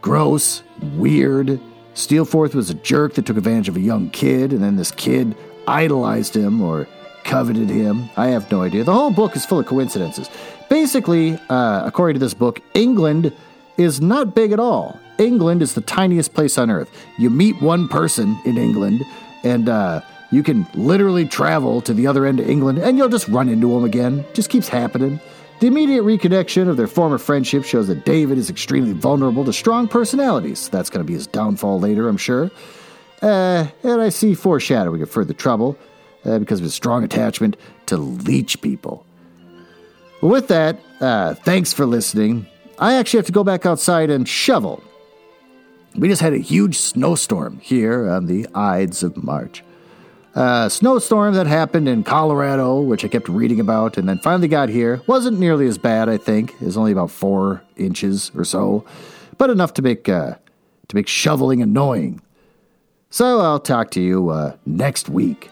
gross, weird. Steerforth was a jerk that took advantage of a young kid, and then this kid idolized him or coveted him. I have no idea. The whole book is full of coincidences. Basically, uh, according to this book, England is not big at all. England is the tiniest place on earth. You meet one person in England, and uh, you can literally travel to the other end of England, and you'll just run into them again. Just keeps happening. The immediate reconnection of their former friendship shows that David is extremely vulnerable to strong personalities. That's going to be his downfall later, I'm sure. Uh, and I see foreshadowing of further trouble uh, because of his strong attachment to leech people. With that, uh, thanks for listening. I actually have to go back outside and shovel. We just had a huge snowstorm here on the Ides of March. A snowstorm that happened in Colorado, which I kept reading about, and then finally got here. Wasn't nearly as bad, I think. It was only about four inches or so, but enough to make uh, to make shoveling annoying. So I'll talk to you uh, next week.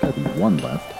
Got one left.